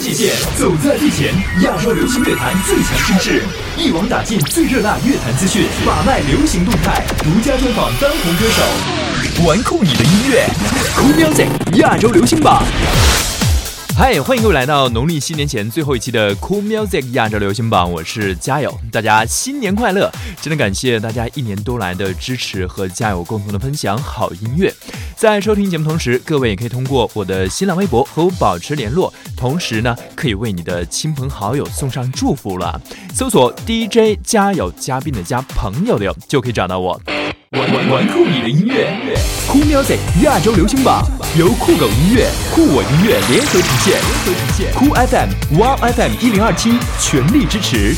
界谢，走在最前，亚洲流行乐坛最强声势，一网打尽最热辣乐坛资讯，把脉流行动态，独家专访当红歌手，玩酷你的音乐，Cool Music 亚洲流行榜。嗨，欢迎各位来到农历新年前最后一期的 Cool Music 亚洲流行榜，我是嘉友，大家新年快乐！真的感谢大家一年多来的支持和嘉友共同的分享好音乐。在收听节目同时，各位也可以通过我的新浪微博和我保持联络，同时呢，可以为你的亲朋好友送上祝福了。搜索 DJ 加油嘉宾的加朋友的，就可以找到我。玩玩玩酷，你的音乐酷 i c 亚洲流行榜，由酷狗音乐、酷我音乐联合呈现，联合呈现酷 FM、Wow FM 一零二七全力支持。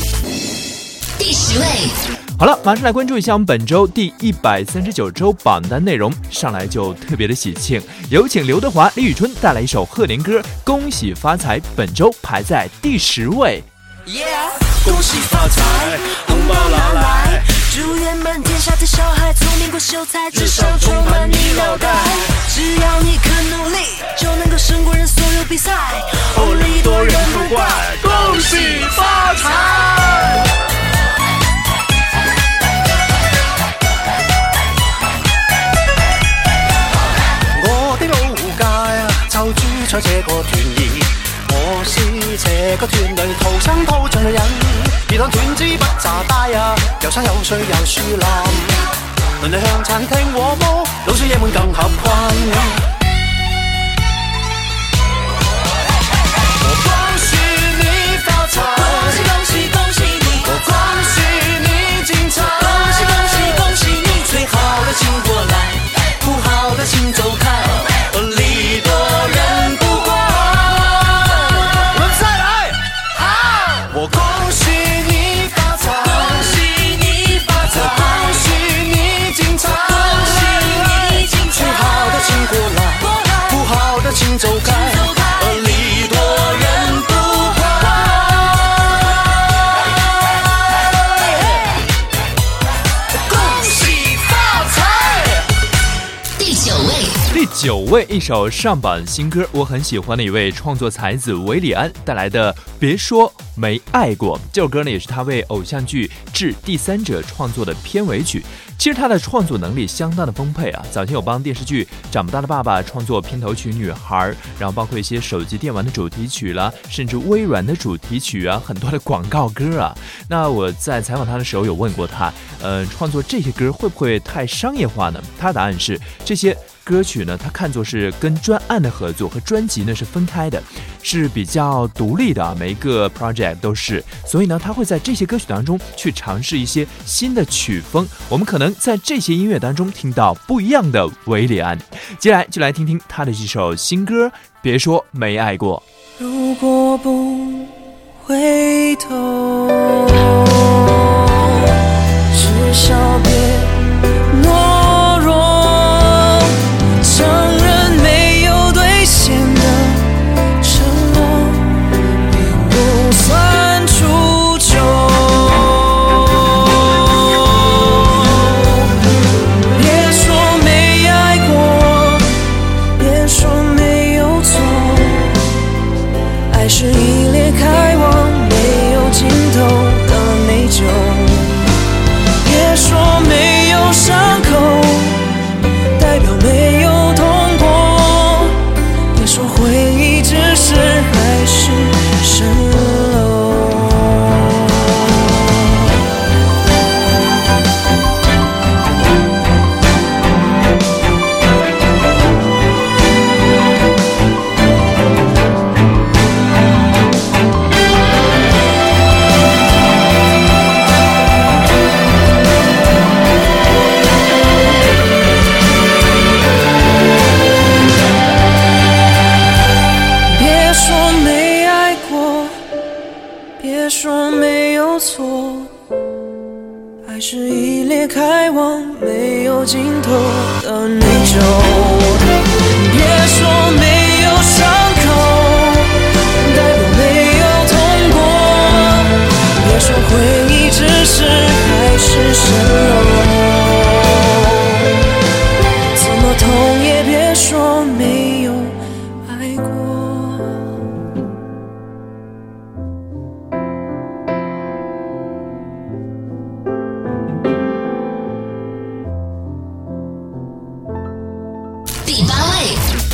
第十位。好了，马上来关注一下我们本周第一百三十九周榜单内容，上来就特别的喜庆，有请刘德华、李宇春带来一首《贺年歌》，恭喜发财，本周排在第十位。恭喜发财，红包拿来！祝愿满天下的小孩聪明过秀才，智商充满你脑袋。只要你肯努力，就能够胜过人所有比赛，哦，利多人不怪。恭喜发财！这个段儿。我是这个团里逃生偷枪的人。遇到断肢不咋大啊，有山有水有树林。邻里向餐厅和睦，老鼠野满更合群。恭喜你发财，恭喜恭喜恭喜你！我恭喜你精彩，恭喜恭喜恭喜你！好的请过来，不好的请走开。为一首上榜新歌，我很喜欢的一位创作才子韦礼安带来的《别说没爱过》。这首歌呢，也是他为偶像剧《致第三者》创作的片尾曲。其实他的创作能力相当的丰沛啊！早前有帮电视剧《长不大的爸爸》创作片头曲《女孩》，然后包括一些手机电玩的主题曲啦，甚至微软的主题曲啊，很多的广告歌啊。那我在采访他的时候，有问过他，嗯，创作这些歌会不会太商业化呢？他的答案是这些。歌曲呢，他看作是跟专案的合作，和专辑呢是分开的，是比较独立的啊，每一个 project 都是。所以呢，他会在这些歌曲当中去尝试一些新的曲风，我们可能在这些音乐当中听到不一样的维礼安。接下来就来听听他的这首新歌，别说没爱过。如果不回头，至少别。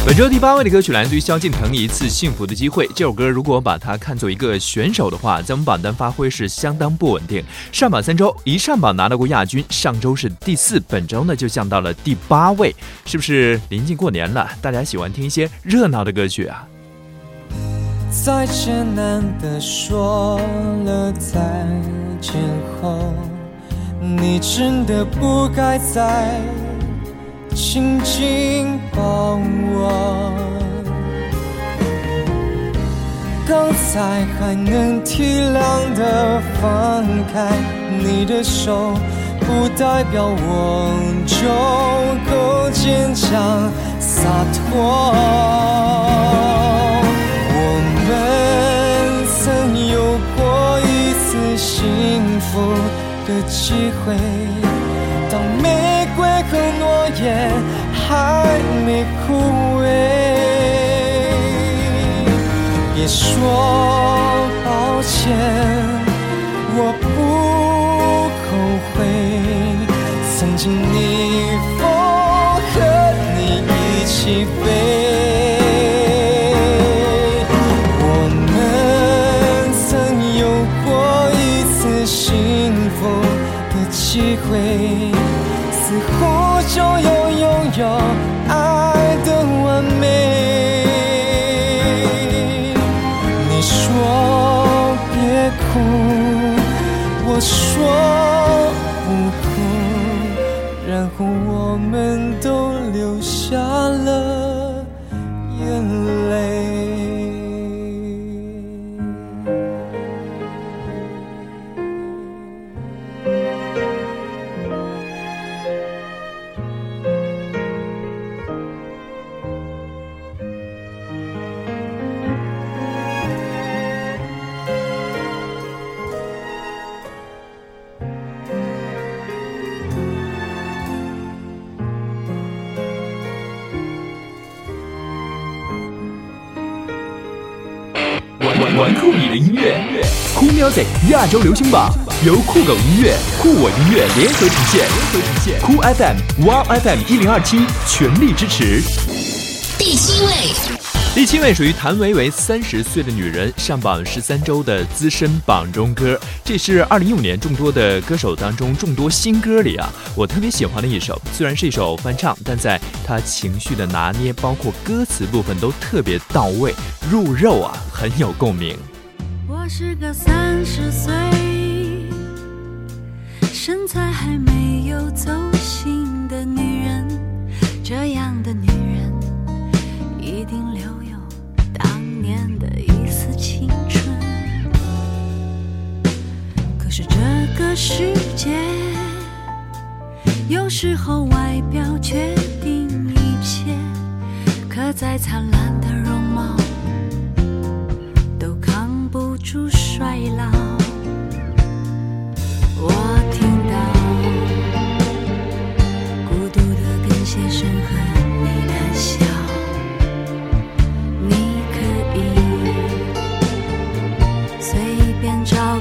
本周第八位的歌曲来自于萧敬腾，一次幸福的机会。这首歌如果把它看作一个选手的话，在我们榜单发挥是相当不稳定。上榜三周，一上榜拿到过亚军，上周是第四，本周呢就降到了第八位。是不是临近过年了，大家喜欢听一些热闹的歌曲啊？再再艰难的的说了见后，你真不该紧紧抱我，刚才还能体谅的放开你的手，不代表我就够坚强洒脱。我们曾有过一次幸福的机会。也还没枯萎，别说抱歉。玩酷你的音乐，酷 music 亚洲流行榜由酷狗音乐、酷我音乐联合呈现，联合呈现酷 FM、Wow FM 一零二七全力支持。第七位。第七位属于谭维维，三十岁的女人上榜十三周的资深榜中歌，这是二零一五年众多的歌手当中众多新歌里啊，我特别喜欢的一首。虽然是一首翻唱，但在她情绪的拿捏，包括歌词部分都特别到位，入肉啊，很有共鸣。我是个三十岁，身材还没有走形的女人，这样的女人一定留。是这个世界，有时候外表决定一切，可再灿烂的容貌，都扛不住衰老。我。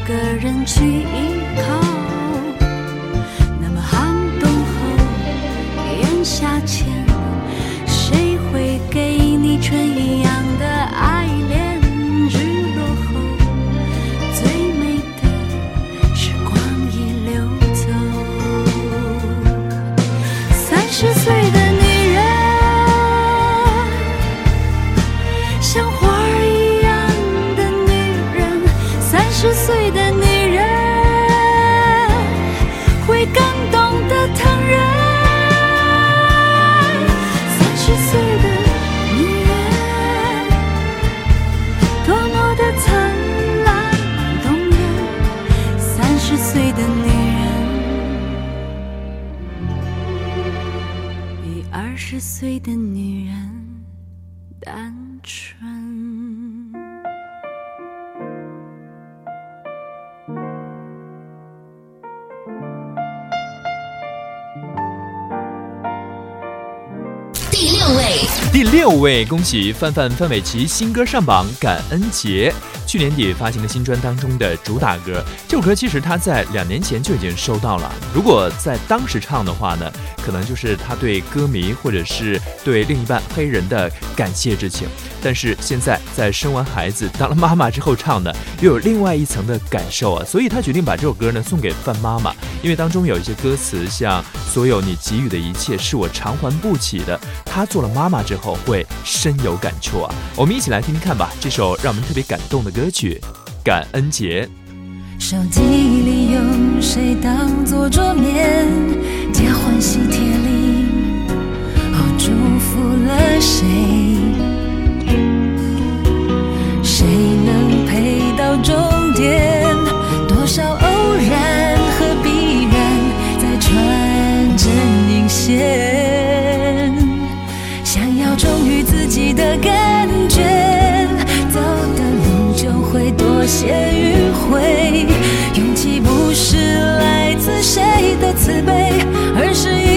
个人去依靠，那么寒冬后，炎夏前，谁会给你春？的女人单纯。第六位，第六位，恭喜范范范玮琪新歌上榜《感恩节》。去年底发行的新专当中的主打歌，这首歌其实他在两年前就已经收到了。如果在当时唱的话呢，可能就是他对歌迷或者是对另一半黑人的感谢之情。但是现在在生完孩子当了妈妈之后唱的，又有另外一层的感受啊，所以他决定把这首歌呢送给范妈妈，因为当中有一些歌词像“所有你给予的一切是我偿还不起的”，他做了妈妈之后会深有感触啊。我们一起来听听看吧，这首让我们特别感动的。歌曲感恩节手机里有谁当做桌面交换喜帖里哦祝福了谁谁能陪到终点多少偶然和必然在穿针引线想要忠于自己的感觉些迂回，勇气不是来自谁的慈悲，而是。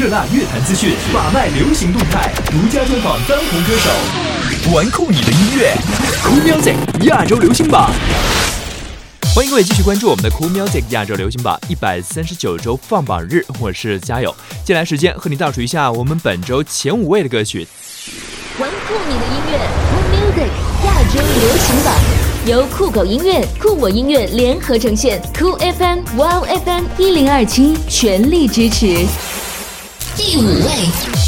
热辣乐坛资讯，把脉流行动态，独家专访当红歌手，玩酷你的音乐，Cool Music 亚洲流行榜。欢迎各位继续关注我们的 Cool Music 亚洲流行榜一百三十九周放榜日，我是嘉友。接下来时间和你倒数一下我们本周前五位的歌曲。玩酷你的音乐，Cool Music 亚洲流行榜由酷狗音乐、酷我音乐联合呈现酷 FM、Wow FM 一零二七全力支持。第五位，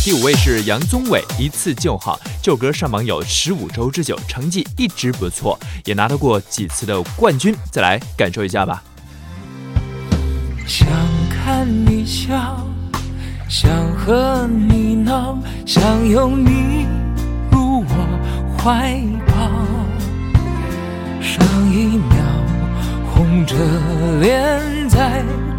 第五位是杨宗纬，《一次就好》旧歌上榜有十五周之久，成绩一直不错，也拿到过几次的冠军。再来感受一下吧。想看你笑，想和你闹，想拥你入我怀抱。上一秒红着脸在。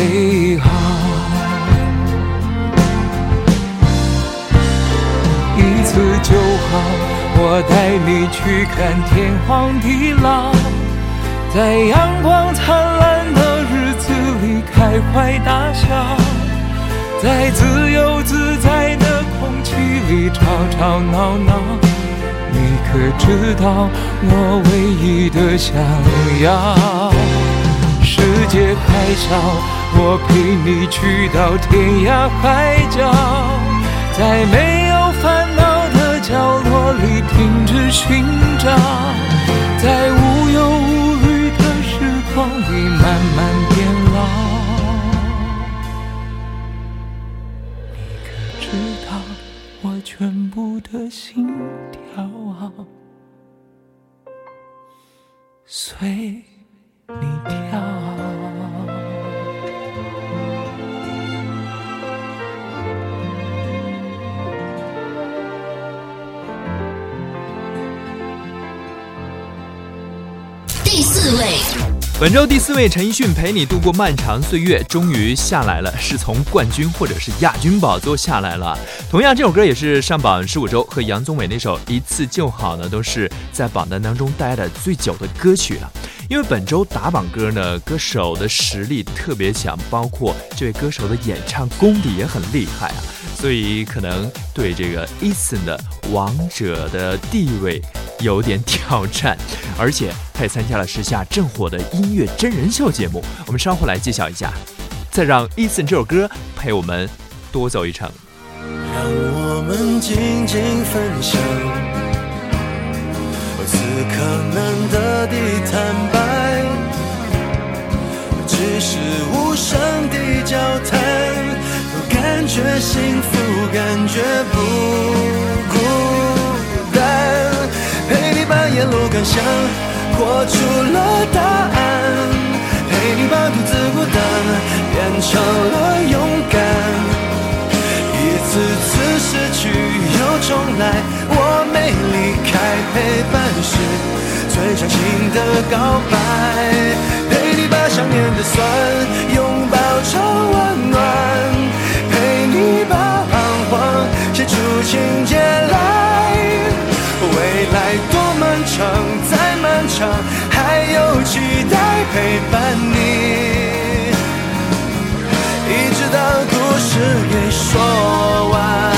最好一次就好，我带你去看天荒地老，在阳光灿烂的日子里开怀大笑，在自由自在的空气里吵吵闹闹。你可知道，我唯一的想要？街拍照，我陪你去到天涯海角，在没有烦恼的角落里停止寻找，在无忧无虑的时光里慢慢变老。你可知道，我全部的心跳，随你跳。本周第四位陈奕迅陪你度过漫长岁月终于下来了，是从冠军或者是亚军宝座下来了。同样这首歌也是上榜十五周，和杨宗纬那首一次就好呢，都是在榜单当中待的最久的歌曲了。因为本周打榜歌呢，歌手的实力特别强，包括这位歌手的演唱功底也很厉害啊。所以可能对这个 Eason 的王者的地位有点挑战，而且他也参加了时下正火的音乐真人秀节目，我们稍后来揭晓一下，再让 Eason 这首歌陪我们多走一程。让我们静静分享，此刻难得的坦白，只是无声。幸福感觉不孤单，陪你把沿路感想活出了答案，陪你把独自孤单变成了勇敢。一次次失去又重来，我没离开，陪伴是最长情的告白，陪你把想念的酸拥抱成温暖。情节来，未来多漫长，再漫长，还有期待陪伴你，一直到故事给说完。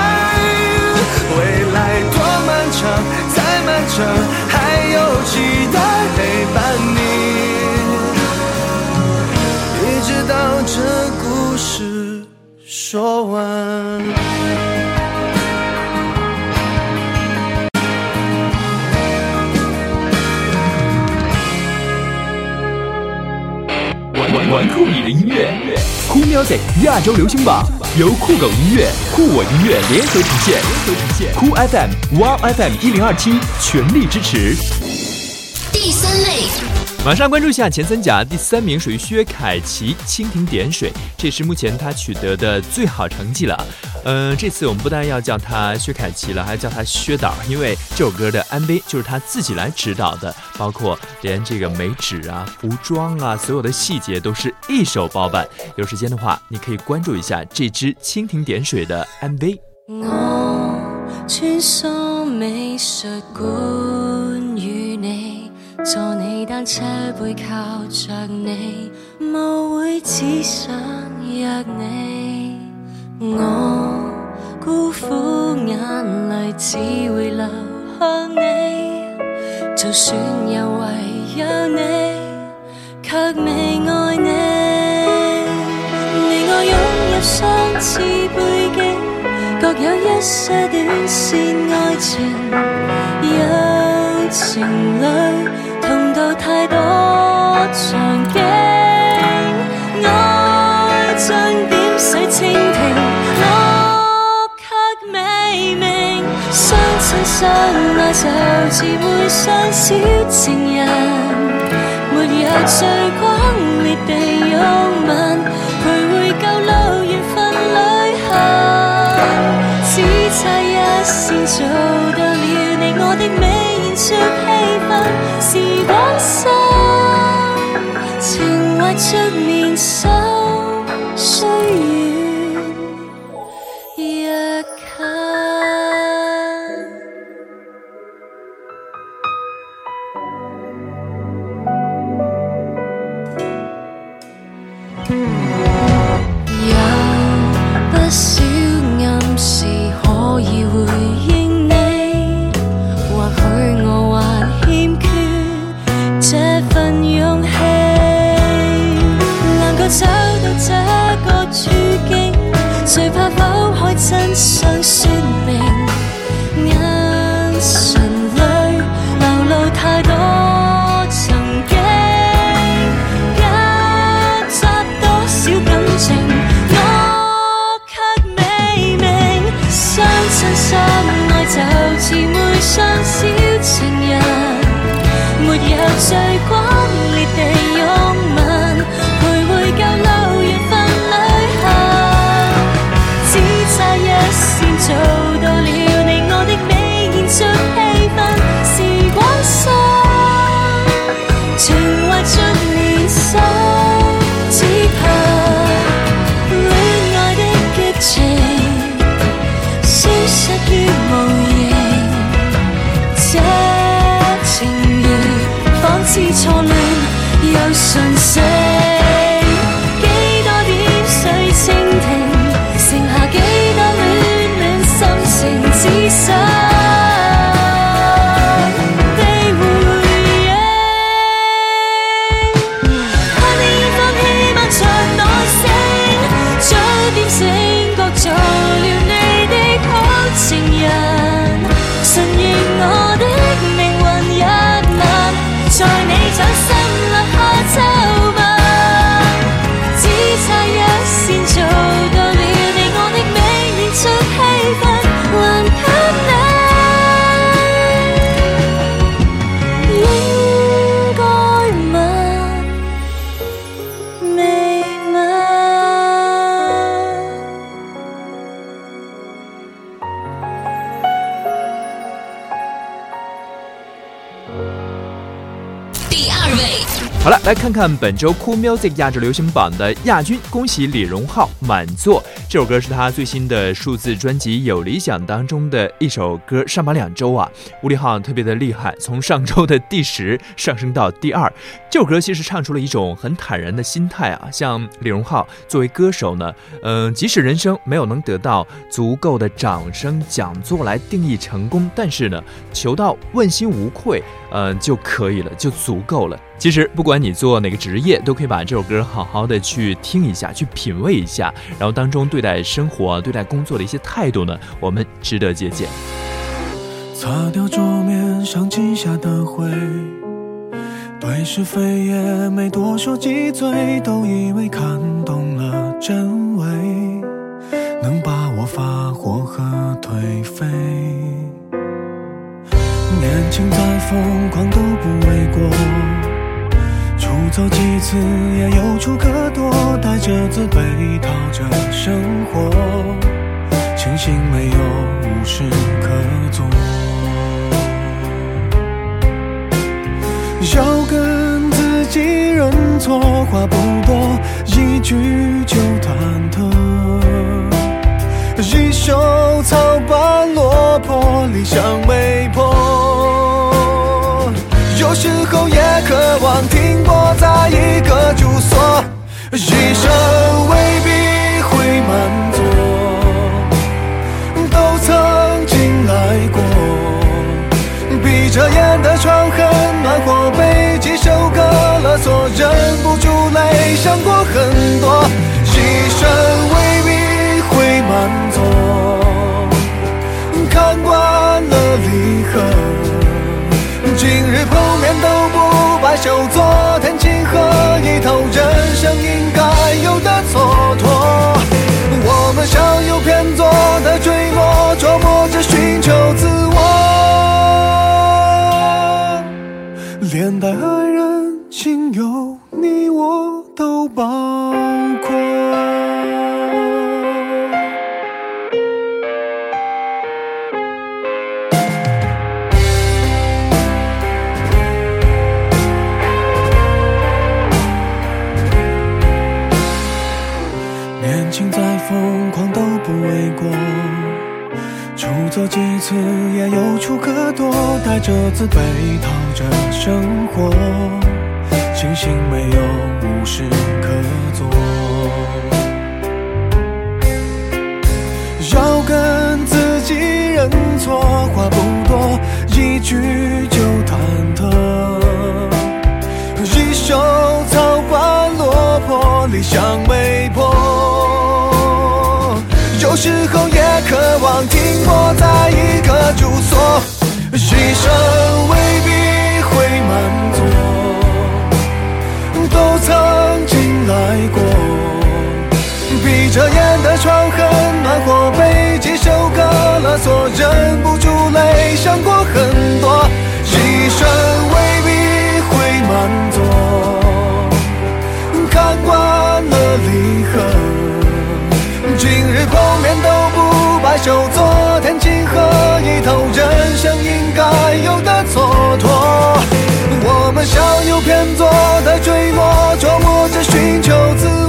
再漫长还有期待陪伴你一直到这故事说完晚酷你的音乐酷 music 亚洲流行榜由酷狗音乐、酷我音乐联合呈现，联合呈现。酷 FM、Wow FM 一零二七全力支持。第三类。马上关注一下前三甲，第三名属于薛凯琪，《蜻蜓点水》，这是目前他取得的最好成绩了。嗯，这次我们不但要叫他薛凯琪了，还要叫他薛导，因为这首歌的 MV 就是他自己来指导的，包括连这个美指啊、服装啊，所有的细节都是一手包办。有时间的话，你可以关注一下这支《蜻蜓点水》的 MV。坐你单车背靠着你，无会只想约你。我辜苦眼泪只会流向你。就算有为有你，却未爱你。你我拥有相似背景，各有一些短线爱情，有情侣。有太多场景，爱像点水蜻蜓，我却未明。相亲相爱就似会上小情人，没有最狂烈地拥吻，徘徊旧路缘分旅行。只差一线，做到了你我的美言说。分是往昔，情懷着面紗。又纯圣。来看看本周 Cool Music 亚洲流行榜的亚军，恭喜李荣浩《满座》这首歌是他最新的数字专辑《有理想》当中的一首歌，上榜两周啊。吴力浩特别的厉害，从上周的第十上升到第二。这首歌其实唱出了一种很坦然的心态啊。像李荣浩作为歌手呢，嗯，即使人生没有能得到足够的掌声、讲座来定义成功，但是呢，求到问心无愧。嗯，就可以了，就足够了。其实不管你做哪个职业，都可以把这首歌好好的去听一下，去品味一下，然后当中对待生活、对待工作的一些态度呢，我们值得借鉴。擦掉桌面上积下的灰，对是非也没多说几嘴，都以为看懂了真伪，能把我发火和颓废。年轻再疯狂都不为过，出走几次也有处可躲，带着自卑讨着生活，庆幸没有无事可做。要跟自己认错，话不多，一句就忐忑。旧草般落，魄，理想未破。有时候也渴望停泊在一个住所，一生未必会满足。都曾经来过，闭着眼的床很暖和，被几首歌勒索，忍不住泪，想过很多，一生。今日碰面都不罢休，昨天情何以投？人生应该有的蹉跎，我们相有偏左的坠落，琢磨着寻求自我，连带爱人、亲友，你我都保。几次也有处可躲，带着自卑讨着生活，庆幸没有无事可做。要跟自己认错，话不多，一句就忐忑。一手草花落魄，理想没破。之后也渴望停泊在一个住所，牺生未必会满足，都曾经来过。闭着眼的窗很暖和，被几首歌勒索忍不住泪，想过很多。白首昨天清河，一头人生应该有的蹉跎。我们向右偏左的坠落，琢磨着寻求自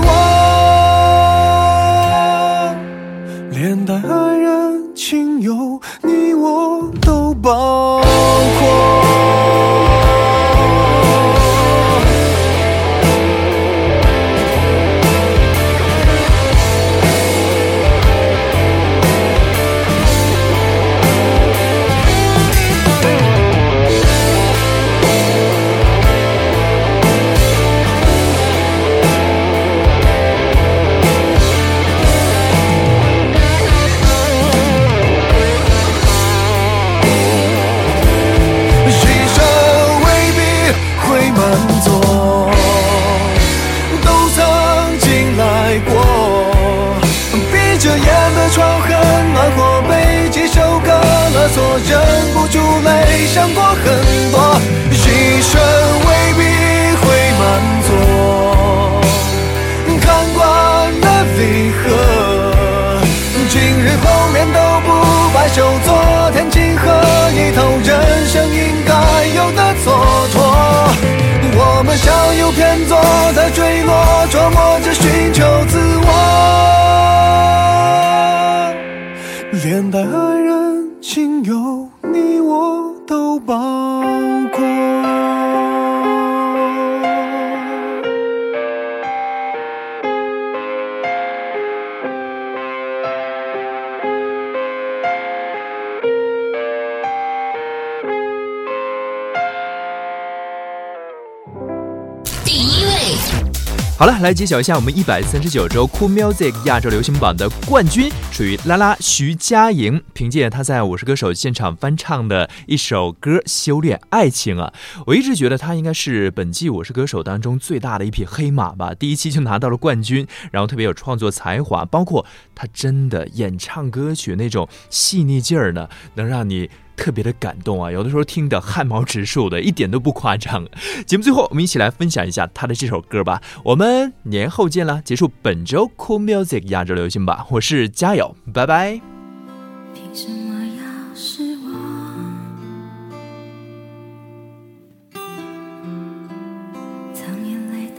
好了，来揭晓一下我们一百三十九周 Cool Music 亚洲流行榜的冠军，属于拉拉徐佳莹，凭借她在《我是歌手》现场翻唱的一首歌《修炼爱情》啊，我一直觉得她应该是本季《我是歌手》当中最大的一匹黑马吧，第一期就拿到了冠军，然后特别有创作才华，包括她真的演唱歌曲那种细腻劲儿呢，能让你。特别的感动啊，有的时候听的汗毛直竖的，一点都不夸张。节目最后，我们一起来分享一下他的这首歌吧。我们年后见啦！结束本周 Cool Music 亚洲流行吧，我是佳友，拜拜。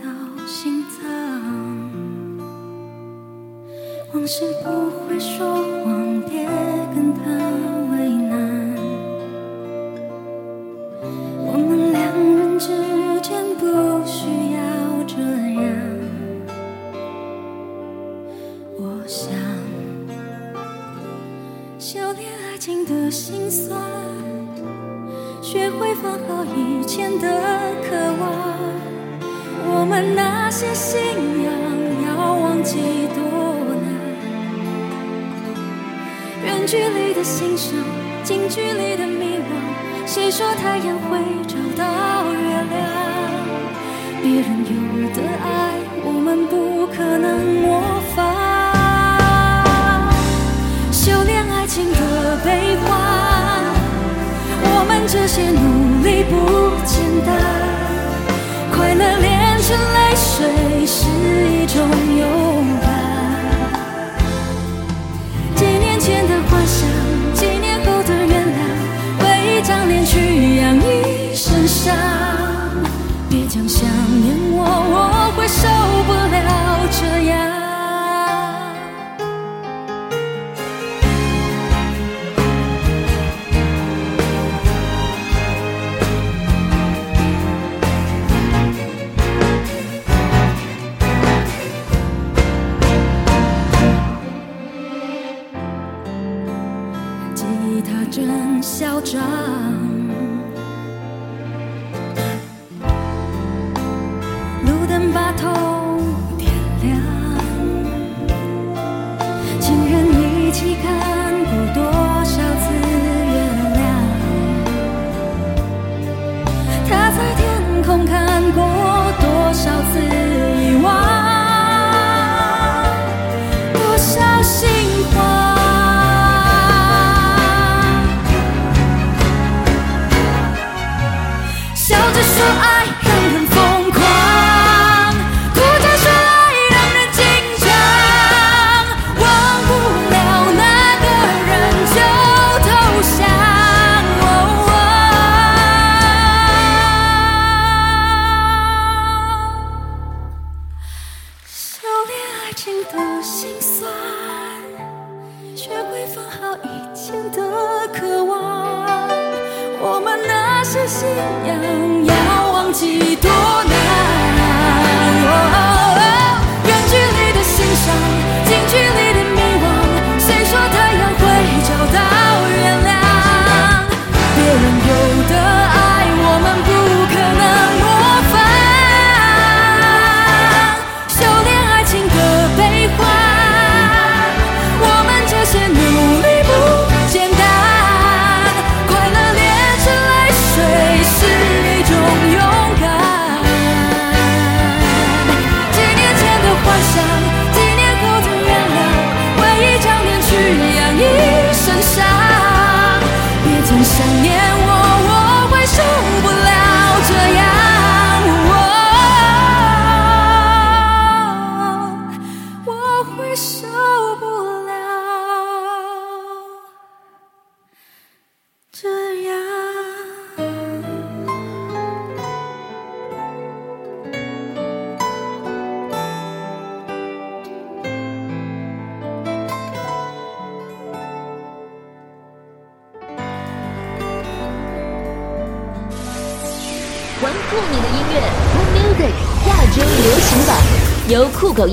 到心脏，往事不会说谎，别跟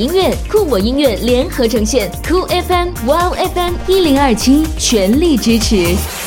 音乐酷我音乐联合呈现，酷 FM、Wow FM 一零二七全力支持。